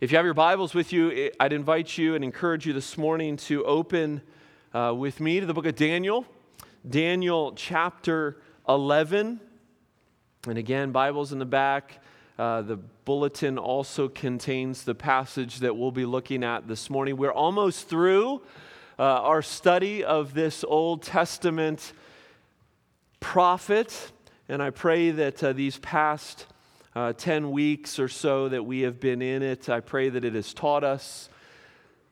If you have your Bibles with you, I'd invite you and encourage you this morning to open uh, with me to the book of Daniel, Daniel chapter 11. And again, Bible's in the back. Uh, the bulletin also contains the passage that we'll be looking at this morning. We're almost through uh, our study of this Old Testament prophet, and I pray that uh, these past uh, 10 weeks or so that we have been in it. I pray that it has taught us.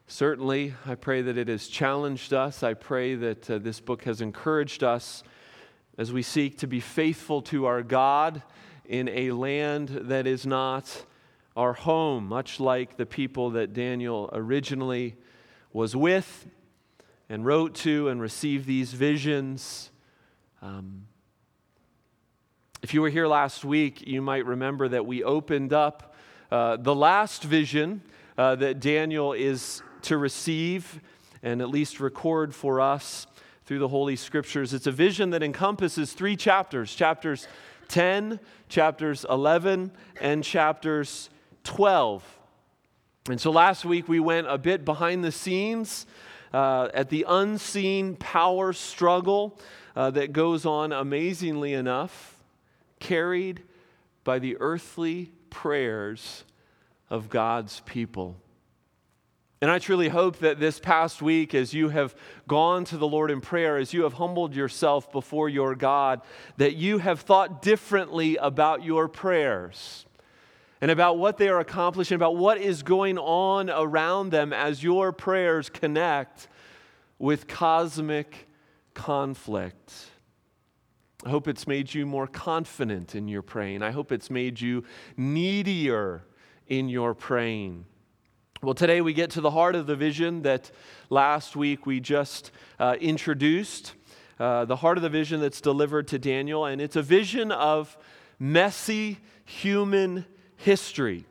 Certainly, I pray that it has challenged us. I pray that uh, this book has encouraged us as we seek to be faithful to our God in a land that is not our home, much like the people that Daniel originally was with and wrote to and received these visions. Um, if you were here last week, you might remember that we opened up uh, the last vision uh, that Daniel is to receive and at least record for us through the Holy Scriptures. It's a vision that encompasses three chapters chapters 10, chapters 11, and chapters 12. And so last week we went a bit behind the scenes uh, at the unseen power struggle uh, that goes on amazingly enough carried by the earthly prayers of God's people. And I truly hope that this past week, as you have gone to the Lord in prayer, as you have humbled yourself before your God, that you have thought differently about your prayers and about what they are accomplishing, about what is going on around them as your prayers connect with cosmic conflict. I hope it's made you more confident in your praying. I hope it's made you needier in your praying. Well, today we get to the heart of the vision that last week we just uh, introduced. Uh, the heart of the vision that's delivered to Daniel, and it's a vision of messy human history.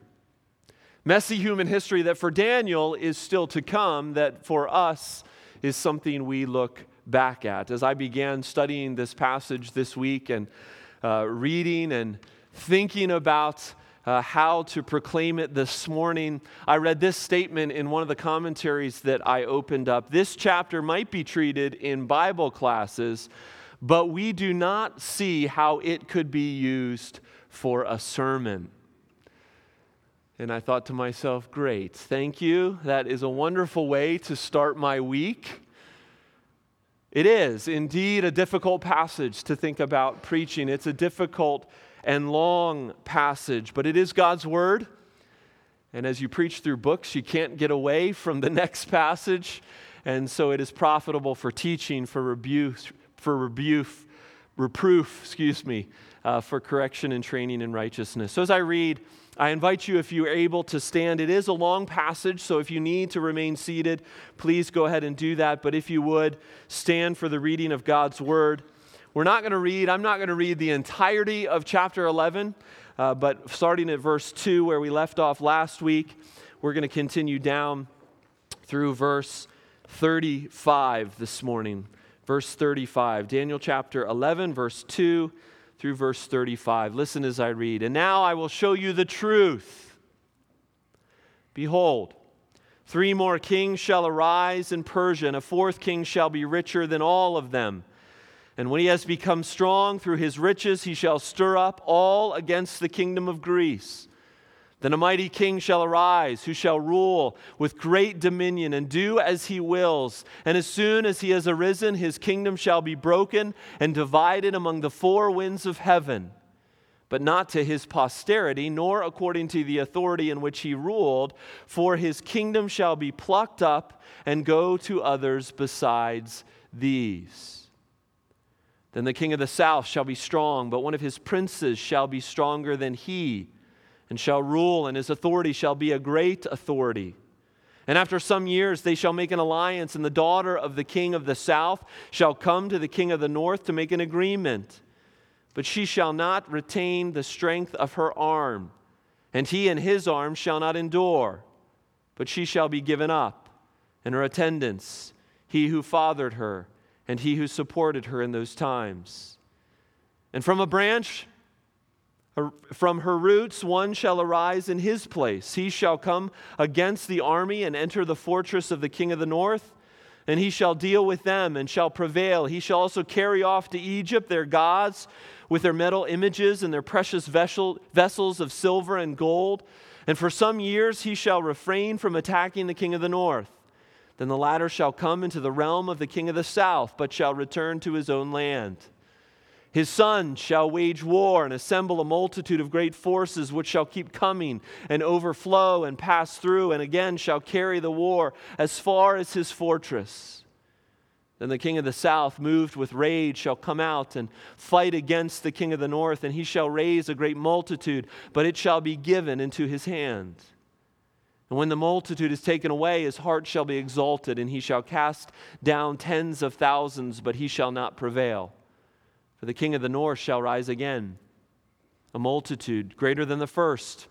Messy human history that for Daniel is still to come, that for us is something we look back at. As I began studying this passage this week and uh, reading and thinking about uh, how to proclaim it this morning, I read this statement in one of the commentaries that I opened up. This chapter might be treated in Bible classes, but we do not see how it could be used for a sermon. And I thought to myself, great, thank you. That is a wonderful way to start my week. It is indeed a difficult passage to think about preaching. It's a difficult and long passage, but it is God's word. And as you preach through books, you can't get away from the next passage. And so it is profitable for teaching, for rebuke, for rebuke, reproof, excuse me, uh, for correction and training in righteousness. So as I read, I invite you, if you're able to stand, it is a long passage, so if you need to remain seated, please go ahead and do that. But if you would, stand for the reading of God's word. We're not going to read, I'm not going to read the entirety of chapter 11, uh, but starting at verse 2, where we left off last week, we're going to continue down through verse 35 this morning. Verse 35, Daniel chapter 11, verse 2 through verse 35. Listen as I read. And now I will show you the truth. Behold, three more kings shall arise in Persia, and a fourth king shall be richer than all of them. And when he has become strong through his riches, he shall stir up all against the kingdom of Greece. Then a mighty king shall arise, who shall rule with great dominion and do as he wills. And as soon as he has arisen, his kingdom shall be broken and divided among the four winds of heaven, but not to his posterity, nor according to the authority in which he ruled, for his kingdom shall be plucked up and go to others besides these. Then the king of the south shall be strong, but one of his princes shall be stronger than he and shall rule, and his authority shall be a great authority. And after some years they shall make an alliance, and the daughter of the king of the south shall come to the king of the north to make an agreement. But she shall not retain the strength of her arm, and he and his arm shall not endure. But she shall be given up, and her attendants, he who fathered her, and he who supported her in those times. And from a branch From her roots one shall arise in his place. He shall come against the army and enter the fortress of the king of the north, and he shall deal with them and shall prevail. He shall also carry off to Egypt their gods with their metal images and their precious vessel, vessels of silver and gold. And for some years he shall refrain from attacking the king of the north. Then the latter shall come into the realm of the king of the south, but shall return to his own land. His son shall wage war and assemble a multitude of great forces, which shall keep coming and overflow and pass through, and again shall carry the war as far as his fortress. Then the king of the south, moved with rage, shall come out and fight against the king of the north, and he shall raise a great multitude, but it shall be given into his hand. And when the multitude is taken away, his heart shall be exalted, and he shall cast down tens of thousands, but he shall not prevail. For the king of the north shall rise again, a multitude greater than the first.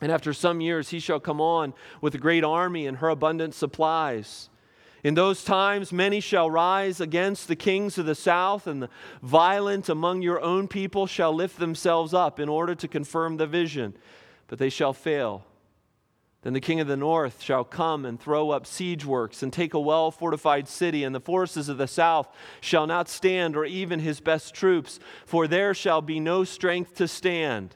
And after some years he shall come on with a great army and her abundant supplies. In those times, many shall rise against the kings of the south, and the violent among your own people shall lift themselves up in order to confirm the vision, but they shall fail. Then the king of the north shall come and throw up siege works and take a well fortified city, and the forces of the south shall not stand, or even his best troops, for there shall be no strength to stand.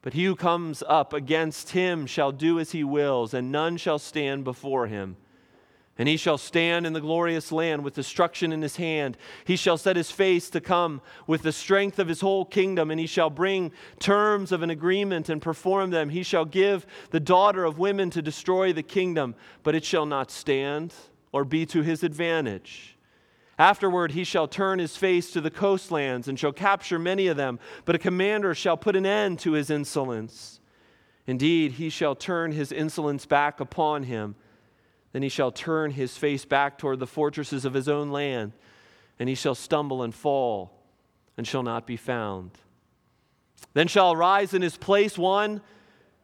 But he who comes up against him shall do as he wills, and none shall stand before him. And he shall stand in the glorious land with destruction in his hand. He shall set his face to come with the strength of his whole kingdom, and he shall bring terms of an agreement and perform them. He shall give the daughter of women to destroy the kingdom, but it shall not stand or be to his advantage. Afterward, he shall turn his face to the coastlands and shall capture many of them, but a commander shall put an end to his insolence. Indeed, he shall turn his insolence back upon him then he shall turn his face back toward the fortresses of his own land, and he shall stumble and fall, and shall not be found. Then shall arise in his place one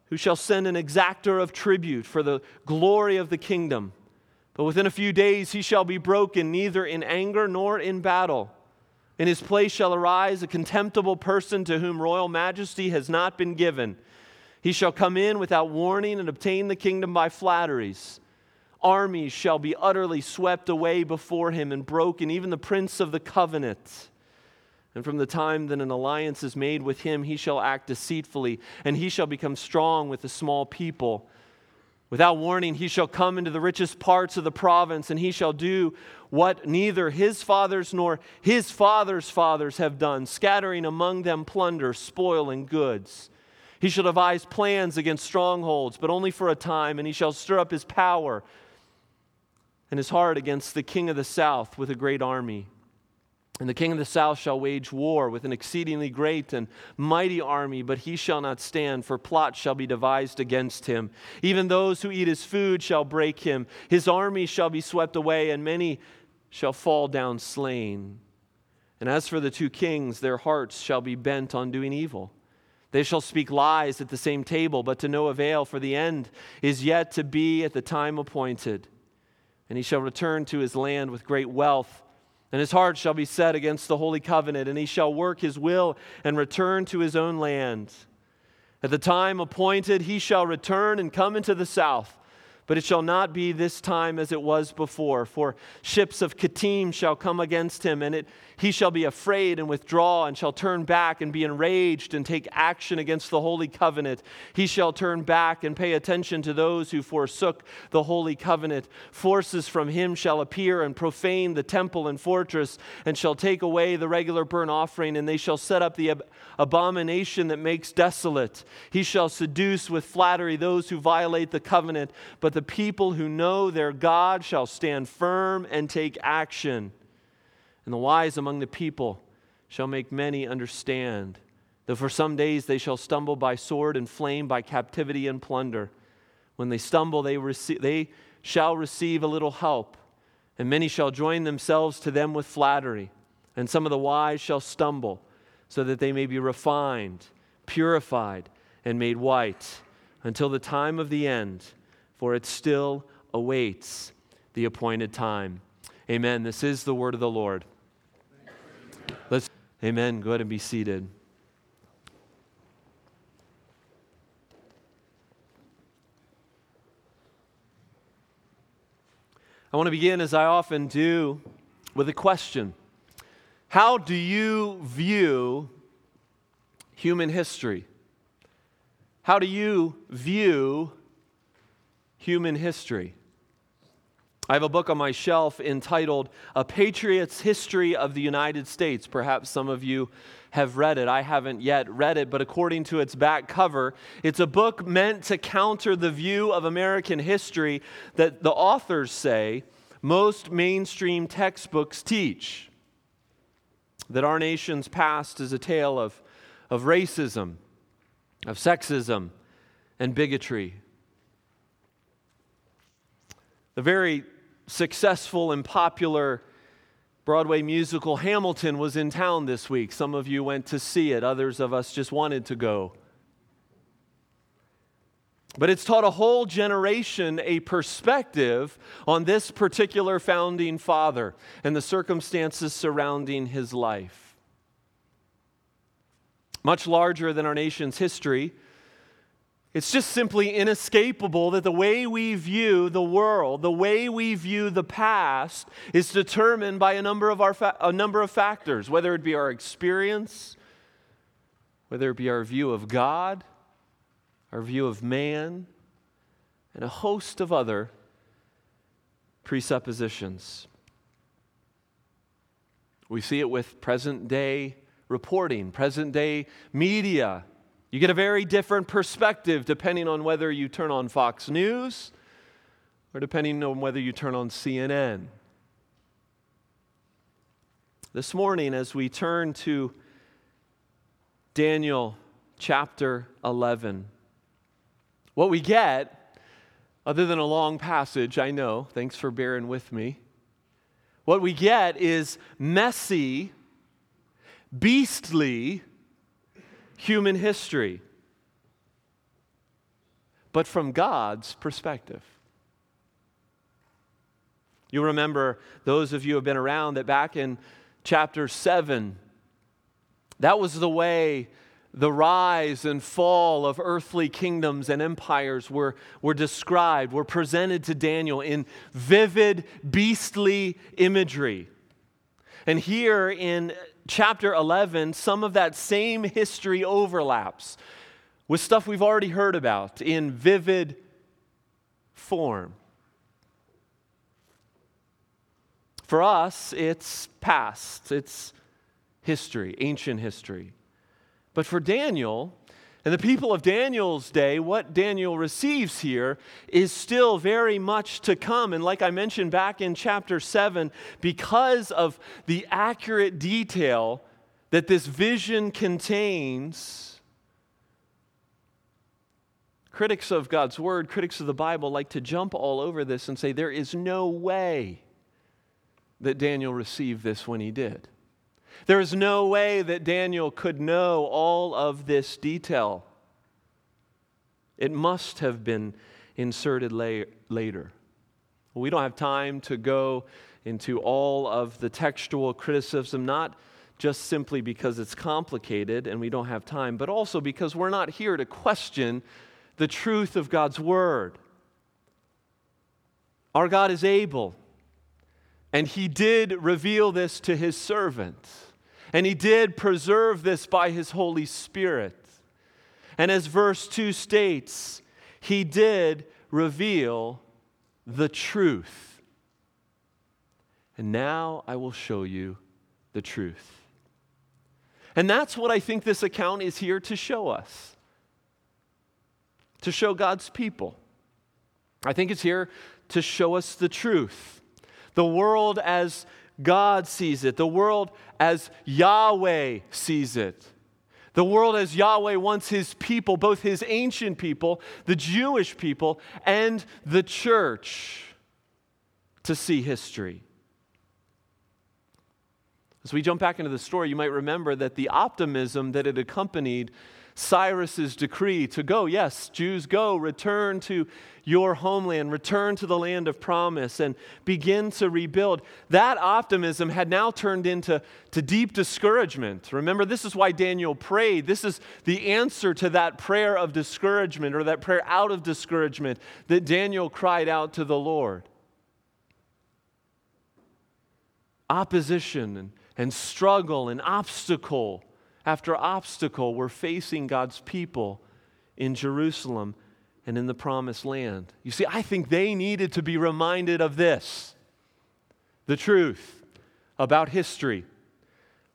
who shall send an exactor of tribute for the glory of the kingdom. But within a few days he shall be broken, neither in anger nor in battle. In his place shall arise a contemptible person to whom royal majesty has not been given. He shall come in without warning and obtain the kingdom by flatteries armies shall be utterly swept away before him and broken, even the prince of the covenant. And from the time that an alliance is made with him, he shall act deceitfully, and he shall become strong with the small people. Without warning, he shall come into the richest parts of the province, and he shall do what neither his fathers nor his fathers' fathers have done, scattering among them plunder, spoil, and goods. He shall devise plans against strongholds, but only for a time, and he shall stir up his power and his heart against the king of the south with a great army. And the king of the south shall wage war with an exceedingly great and mighty army, but he shall not stand, for plots shall be devised against him. Even those who eat his food shall break him. His army shall be swept away, and many shall fall down slain. And as for the two kings, their hearts shall be bent on doing evil. They shall speak lies at the same table, but to no avail, for the end is yet to be at the time appointed and he shall return to his land with great wealth. And his heart shall be set against the holy covenant, and he shall work his will and return to his own land. At the time appointed, he shall return and come into the south. But it shall not be this time as it was before, for ships of Kittim shall come against him, and it, he shall be afraid and withdraw, and shall turn back and be enraged and take action against the holy covenant. He shall turn back and pay attention to those who forsook the holy covenant. Forces from him shall appear and profane the temple and fortress, and shall take away the regular burnt offering, and they shall set up the ab- abomination that makes desolate. He shall seduce with flattery those who violate the covenant, but the people who know their God shall stand firm and take action. And the wise among the people shall make many understand. Though for some days they shall stumble by sword and flame, by captivity and plunder. When they stumble, they, receive, they shall receive a little help, and many shall join themselves to them with flattery. And some of the wise shall stumble, so that they may be refined, purified, and made white until the time of the end for it still awaits the appointed time. Amen. This is the word of the Lord. Let's, amen. Go ahead and be seated. I want to begin, as I often do, with a question How do you view human history? How do you view human history? I have a book on my shelf entitled A Patriot's History of the United States. Perhaps some of you have read it. I haven't yet read it, but according to its back cover, it's a book meant to counter the view of American history that the authors say most mainstream textbooks teach. That our nation's past is a tale of, of racism, of sexism, and bigotry. The very successful and popular Broadway musical Hamilton was in town this week. Some of you went to see it, others of us just wanted to go. But it's taught a whole generation a perspective on this particular founding father and the circumstances surrounding his life. Much larger than our nation's history, it's just simply inescapable that the way we view the world, the way we view the past, is determined by a number of, our fa- a number of factors, whether it be our experience, whether it be our view of God, our view of man, and a host of other presuppositions. We see it with present day reporting, present day media you get a very different perspective depending on whether you turn on Fox News or depending on whether you turn on CNN. This morning, as we turn to Daniel chapter 11, what we get, other than a long passage, I know, thanks for bearing with me, what we get is messy, beastly, human history, but from God's perspective. You remember, those of you who have been around, that back in chapter 7, that was the way the rise and fall of earthly kingdoms and empires were, were described, were presented to Daniel in vivid, beastly imagery. And here in chapter 11, some of that same history overlaps with stuff we've already heard about in vivid form. For us, it's past, it's history, ancient history. But for Daniel, and the people of Daniel's day, what Daniel receives here is still very much to come. And like I mentioned back in chapter 7, because of the accurate detail that this vision contains, critics of God's word, critics of the Bible like to jump all over this and say there is no way that Daniel received this when he did. There is no way that Daniel could know all of this detail. It must have been inserted la- later. We don't have time to go into all of the textual criticism, not just simply because it's complicated and we don't have time, but also because we're not here to question the truth of God's Word. Our God is able, and He did reveal this to His servants. And he did preserve this by his Holy Spirit. And as verse 2 states, he did reveal the truth. And now I will show you the truth. And that's what I think this account is here to show us to show God's people. I think it's here to show us the truth. The world as God sees it, the world as Yahweh sees it. The world as Yahweh wants his people, both his ancient people, the Jewish people, and the church, to see history. As we jump back into the story, you might remember that the optimism that had accompanied Cyrus's decree to go, yes, Jews, go, return to your homeland, return to the land of promise, and begin to rebuild. That optimism had now turned into to deep discouragement. Remember, this is why Daniel prayed. This is the answer to that prayer of discouragement or that prayer out of discouragement that Daniel cried out to the Lord. opposition and, and struggle and obstacle after obstacle were facing God's people in Jerusalem and in the promised land. You see, I think they needed to be reminded of this the truth about history.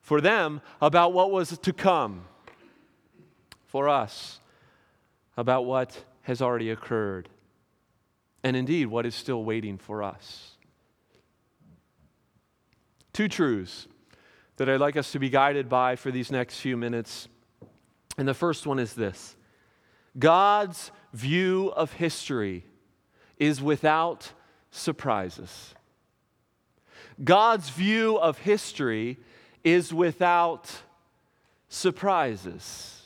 For them, about what was to come. For us, about what has already occurred. And indeed, what is still waiting for us. Two truths that I'd like us to be guided by for these next few minutes. And the first one is this God's view of history is without surprises. God's view of history is without surprises.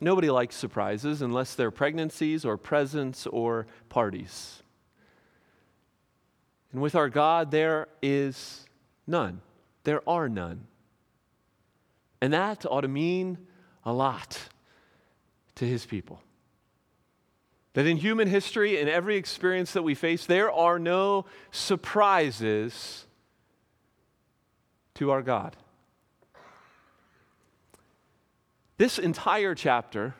Nobody likes surprises unless they're pregnancies or presents or parties. And with our God, there is none. There are none. And that ought to mean a lot to his people. That in human history, in every experience that we face, there are no surprises to our God. This entire chapter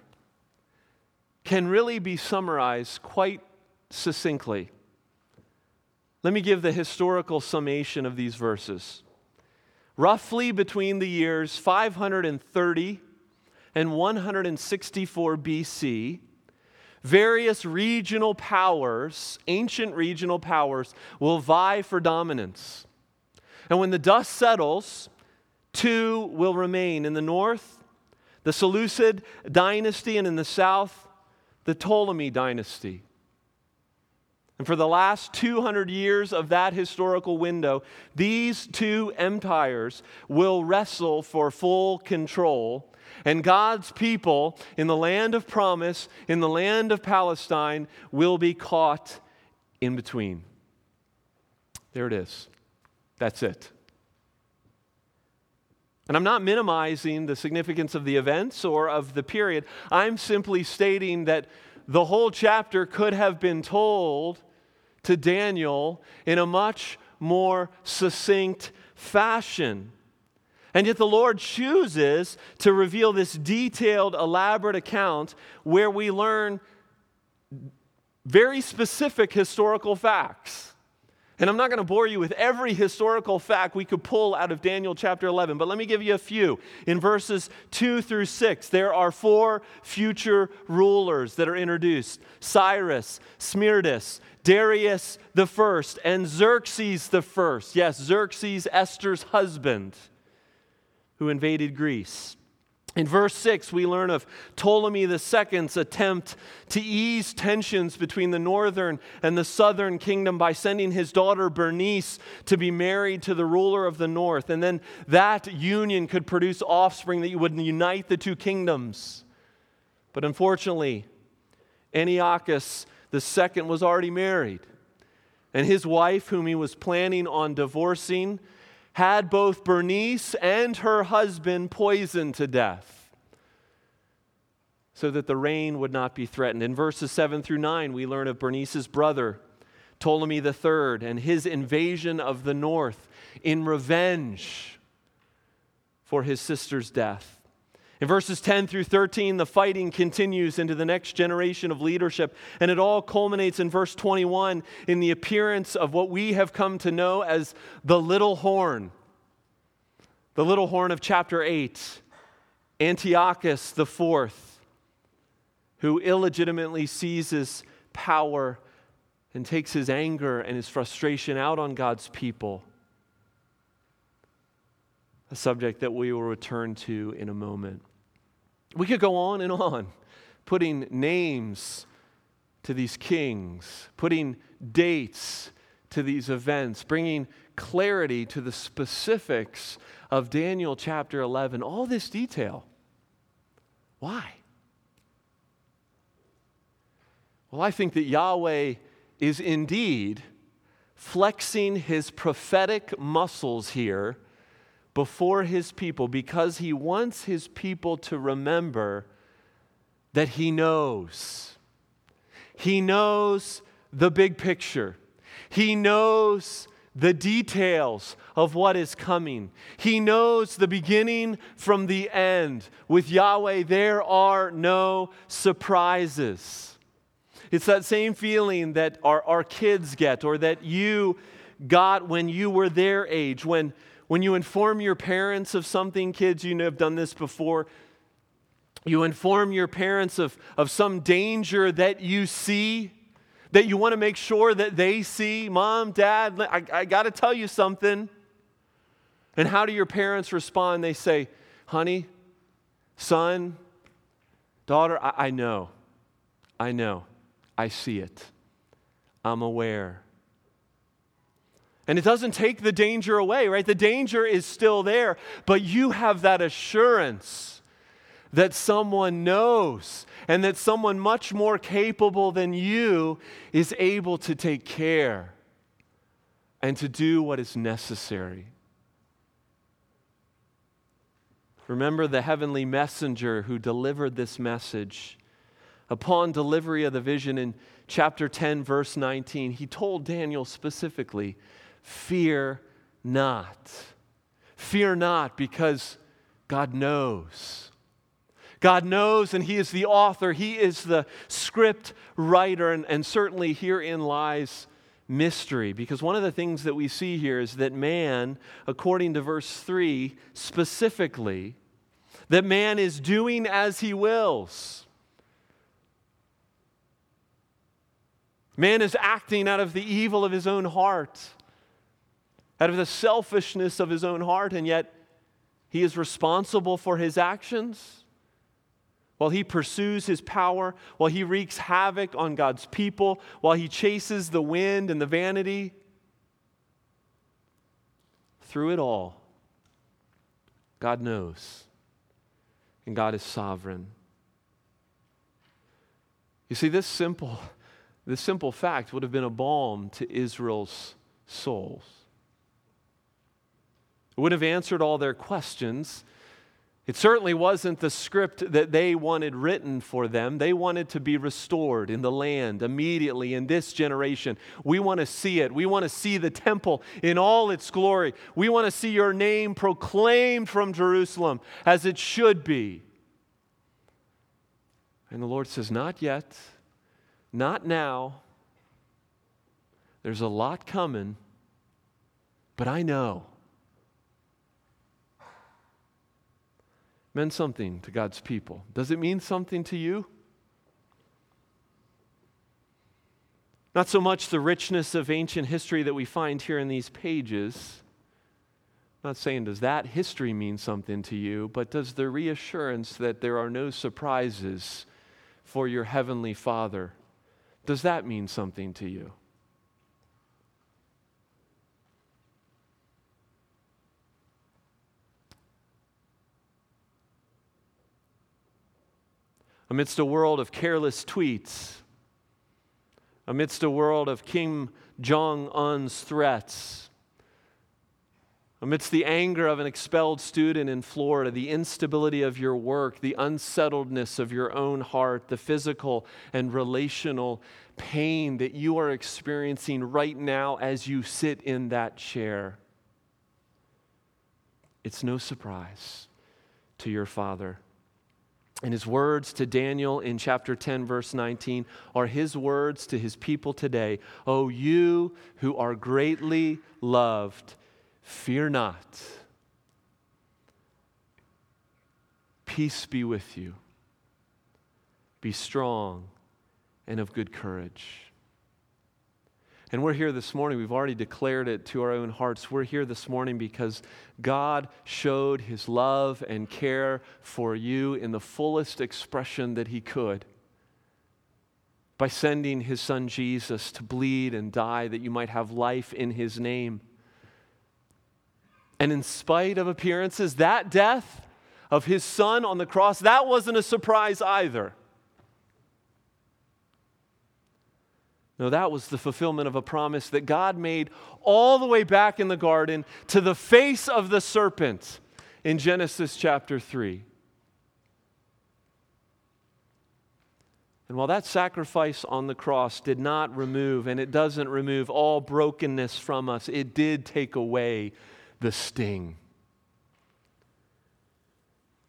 can really be summarized quite succinctly. Let me give the historical summation of these verses roughly between the years 530 and 164 BC, various regional powers, ancient regional powers, will vie for dominance. And when the dust settles, two will remain in the north, the Seleucid dynasty, and in the south, the Ptolemy dynasty. And for the last 200 years of that historical window, these two empires will wrestle for full control. And God's people in the land of promise, in the land of Palestine, will be caught in between. There it is. That's it. And I'm not minimizing the significance of the events or of the period. I'm simply stating that the whole chapter could have been told to Daniel in a much more succinct fashion. And yet the Lord chooses to reveal this detailed, elaborate account where we learn very specific historical facts. And I'm not going to bore you with every historical fact we could pull out of Daniel chapter 11, but let me give you a few. In verses 2 through 6, there are four future rulers that are introduced Cyrus, Smerdis, Darius the first, and Xerxes the first. Yes, Xerxes, Esther's husband, who invaded Greece. In verse 6, we learn of Ptolemy II's attempt to ease tensions between the northern and the southern kingdom by sending his daughter Bernice to be married to the ruler of the north. And then that union could produce offspring that would unite the two kingdoms. But unfortunately, Antiochus II was already married. And his wife, whom he was planning on divorcing, had both Bernice and her husband poisoned to death so that the reign would not be threatened. In verses 7 through 9, we learn of Bernice's brother, Ptolemy III, and his invasion of the north in revenge for his sister's death. In verses 10 through 13, the fighting continues into the next generation of leadership, and it all culminates in verse 21 in the appearance of what we have come to know as the little horn. The little horn of chapter 8, Antiochus IV, who illegitimately seizes power and takes his anger and his frustration out on God's people. A subject that we will return to in a moment. We could go on and on, putting names to these kings, putting dates to these events, bringing clarity to the specifics of Daniel chapter 11. All this detail. Why? Well, I think that Yahweh is indeed flexing his prophetic muscles here before his people because he wants his people to remember that he knows. He knows the big picture. He knows the details of what is coming. He knows the beginning from the end. With Yahweh, there are no surprises. It's that same feeling that our, our kids get or that you got when you were their age. When, when you inform your parents of something, kids, you have done this before. You inform your parents of, of some danger that you see that you want to make sure that they see, mom, dad, I, I got to tell you something. And how do your parents respond? They say, honey, son, daughter, I, I know. I know. I see it. I'm aware. And it doesn't take the danger away, right? The danger is still there, but you have that assurance that someone knows and that someone much more capable than you is able to take care and to do what is necessary. Remember the heavenly messenger who delivered this message. Upon delivery of the vision in chapter 10, verse 19, he told Daniel specifically, Fear not. Fear not, because God knows. God knows, and He is the author, He is the script writer, and, and certainly herein lies mystery. Because one of the things that we see here is that man, according to verse 3 specifically, that man is doing as he wills. Man is acting out of the evil of his own heart, out of the selfishness of his own heart, and yet he is responsible for his actions while he pursues his power, while he wreaks havoc on God's people, while he chases the wind and the vanity, through it all, God knows, and God is sovereign. You see, this simple, this simple fact would have been a balm to Israel's souls. It would have answered all their questions it certainly wasn't the script that they wanted written for them. They wanted to be restored in the land immediately in this generation. We want to see it. We want to see the temple in all its glory. We want to see your name proclaimed from Jerusalem as it should be. And the Lord says, Not yet, not now. There's a lot coming, but I know. Meant something to God's people. Does it mean something to you? Not so much the richness of ancient history that we find here in these pages. I'm not saying does that history mean something to you, but does the reassurance that there are no surprises for your heavenly Father, does that mean something to you? Amidst a world of careless tweets, amidst a world of Kim Jong un's threats, amidst the anger of an expelled student in Florida, the instability of your work, the unsettledness of your own heart, the physical and relational pain that you are experiencing right now as you sit in that chair. It's no surprise to your Father. And his words to Daniel in chapter 10, verse 19, are his words to his people today. Oh, you who are greatly loved, fear not. Peace be with you. Be strong and of good courage. And we're here this morning. We've already declared it to our own hearts. We're here this morning because God showed his love and care for you in the fullest expression that he could by sending his son Jesus to bleed and die that you might have life in his name. And in spite of appearances, that death of his son on the cross, that wasn't a surprise either. No, that was the fulfillment of a promise that God made all the way back in the garden to the face of the serpent in Genesis chapter 3. And while that sacrifice on the cross did not remove, and it doesn't remove all brokenness from us, it did take away the sting.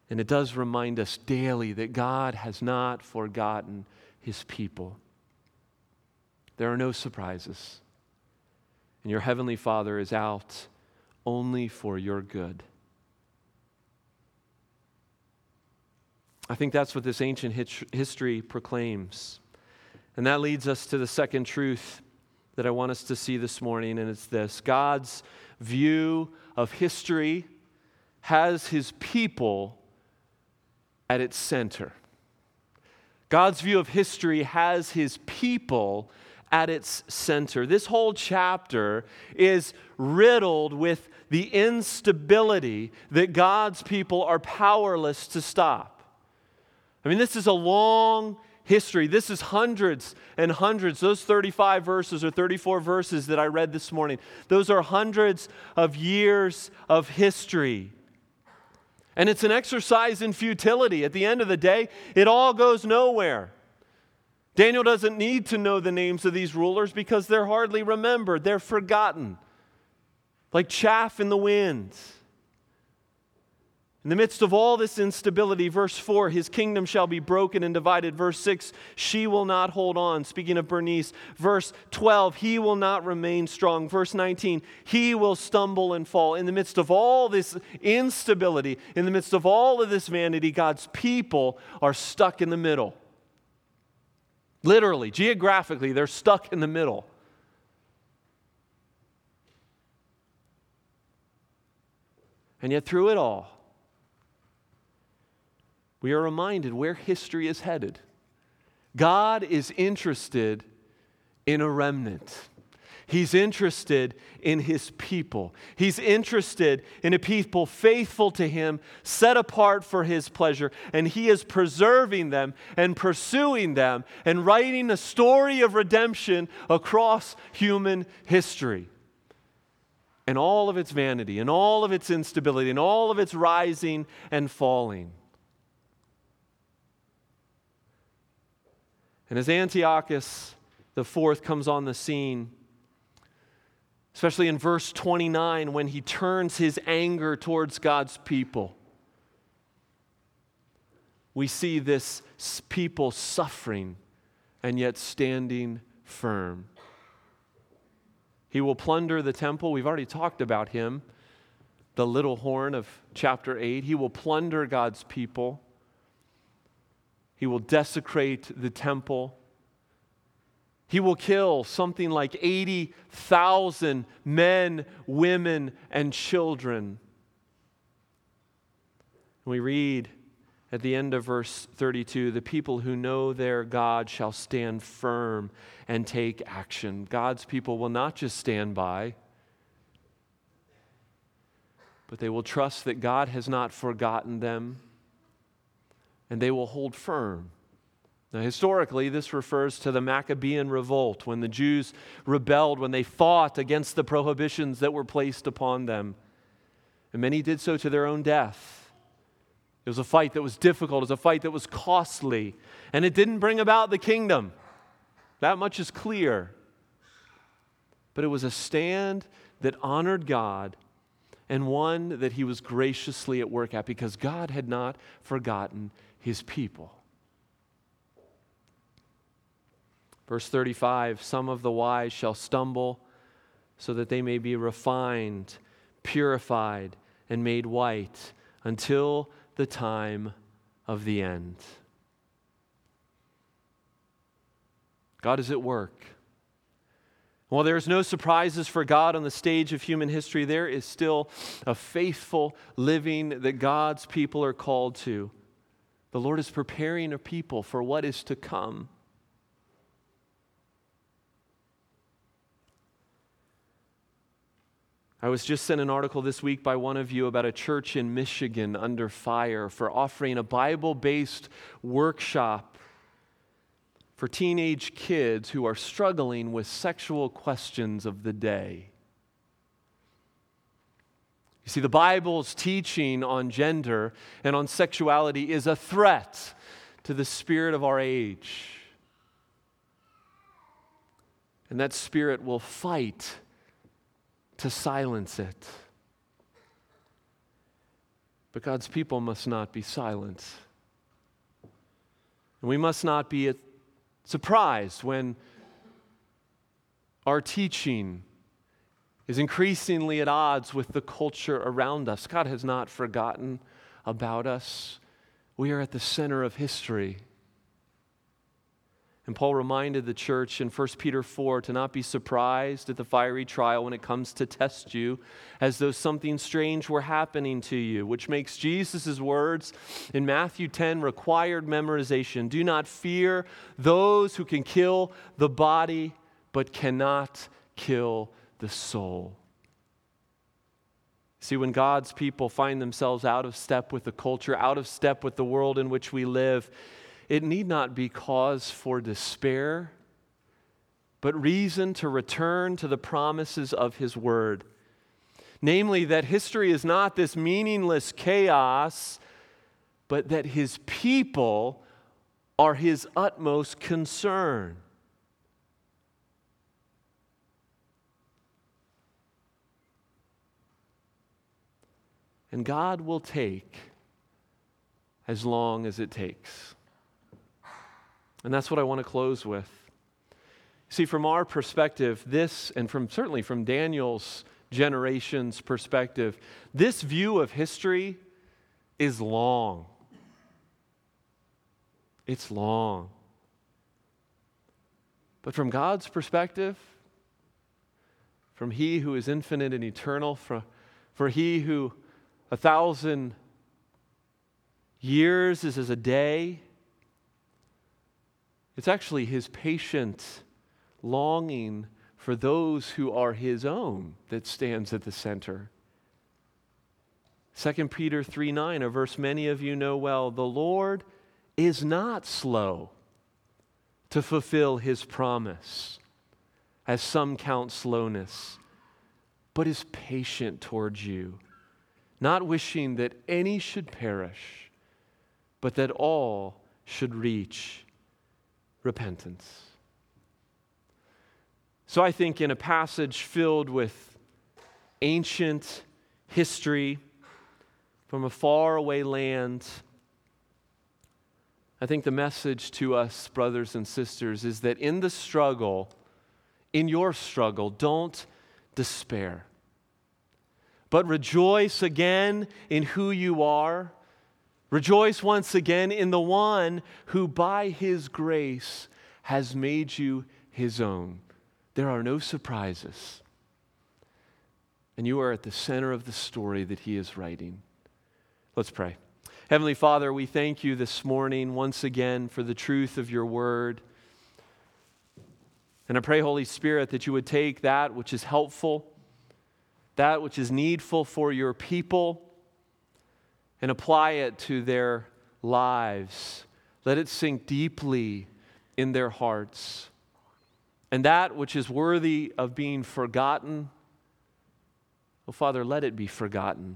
And it does remind us daily that God has not forgotten his people. There are no surprises. And your heavenly Father is out only for your good. I think that's what this ancient history proclaims. And that leads us to the second truth that I want us to see this morning, and it's this God's view of history has his people at its center. God's view of history has his people at its center. This whole chapter is riddled with the instability that God's people are powerless to stop. I mean, this is a long history. This is hundreds and hundreds. Those 35 verses or 34 verses that I read this morning, those are hundreds of years of history. And it's an exercise in futility. At the end of the day, it all goes nowhere. Daniel doesn't need to know the names of these rulers because they're hardly remembered, they're forgotten, like chaff in the wind. In the midst of all this instability, verse 4, his kingdom shall be broken and divided. Verse 6, she will not hold on. Speaking of Bernice. Verse 12, he will not remain strong. Verse 19, he will stumble and fall. In the midst of all this instability, in the midst of all of this vanity, God's people are stuck in the middle. Literally, geographically, they're stuck in the middle. And yet, through it all, we are reminded where history is headed. God is interested in a remnant. He's interested in his people. He's interested in a people faithful to him, set apart for his pleasure, and he is preserving them and pursuing them and writing a story of redemption across human history. And all of its vanity, and all of its instability, and all of its rising and falling. And as Antiochus the fourth comes on the scene, especially in verse 29 when he turns his anger towards God's people. We see this people suffering and yet standing firm. He will plunder the temple. We've already talked about him, the little horn of chapter 8. He will plunder God's people. He will desecrate the temple. He will kill something like 80,000 men, women, and children. We read at the end of verse 32 the people who know their God shall stand firm and take action. God's people will not just stand by, but they will trust that God has not forgotten them and they will hold firm. Now, historically, this refers to the Maccabean revolt when the Jews rebelled, when they fought against the prohibitions that were placed upon them. And many did so to their own death. It was a fight that was difficult, it was a fight that was costly, and it didn't bring about the kingdom. That much is clear. But it was a stand that honored God and one that he was graciously at work at because God had not forgotten his people. Verse 35 Some of the wise shall stumble, so that they may be refined, purified, and made white until the time of the end. God is at work. While there is no surprises for God on the stage of human history, there is still a faithful living that God's people are called to. The Lord is preparing a people for what is to come. I was just sent an article this week by one of you about a church in Michigan under fire for offering a Bible based workshop for teenage kids who are struggling with sexual questions of the day. You see, the Bible's teaching on gender and on sexuality is a threat to the spirit of our age. And that spirit will fight to silence it. But God's people must not be silent. And we must not be uh, surprised when our teaching is increasingly at odds with the culture around us. God has not forgotten about us. We are at the center of history. And Paul reminded the church in 1 Peter 4 to not be surprised at the fiery trial when it comes to test you, as though something strange were happening to you, which makes Jesus' words in Matthew 10 required memorization. Do not fear those who can kill the body, but cannot kill the soul. See, when God's people find themselves out of step with the culture, out of step with the world in which we live, it need not be cause for despair, but reason to return to the promises of His Word. Namely, that history is not this meaningless chaos, but that His people are His utmost concern. And God will take as long as it takes. And that's what I want to close with. See, from our perspective, this, and from certainly from Daniel's generation's perspective, this view of history is long. It's long. But from God's perspective, from He who is infinite and eternal, for, for He who a thousand years is as a day, it's actually his patient longing for those who are his own that stands at the center. 2 Peter 3 9, a verse many of you know well the Lord is not slow to fulfill his promise, as some count slowness, but is patient towards you, not wishing that any should perish, but that all should reach repentance. So I think in a passage filled with ancient history from a faraway land, I think the message to us, brothers and sisters, is that in the struggle, in your struggle, don't despair, but rejoice again in who you are Rejoice once again in the one who, by his grace, has made you his own. There are no surprises. And you are at the center of the story that he is writing. Let's pray. Heavenly Father, we thank you this morning once again for the truth of your word. And I pray, Holy Spirit, that you would take that which is helpful, that which is needful for your people and apply it to their lives. Let it sink deeply in their hearts. And that which is worthy of being forgotten, oh Father, let it be forgotten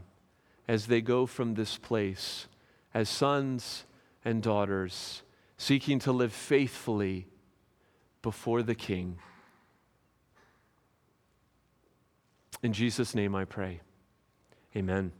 as they go from this place as sons and daughters seeking to live faithfully before the King. In Jesus' name I pray. Amen.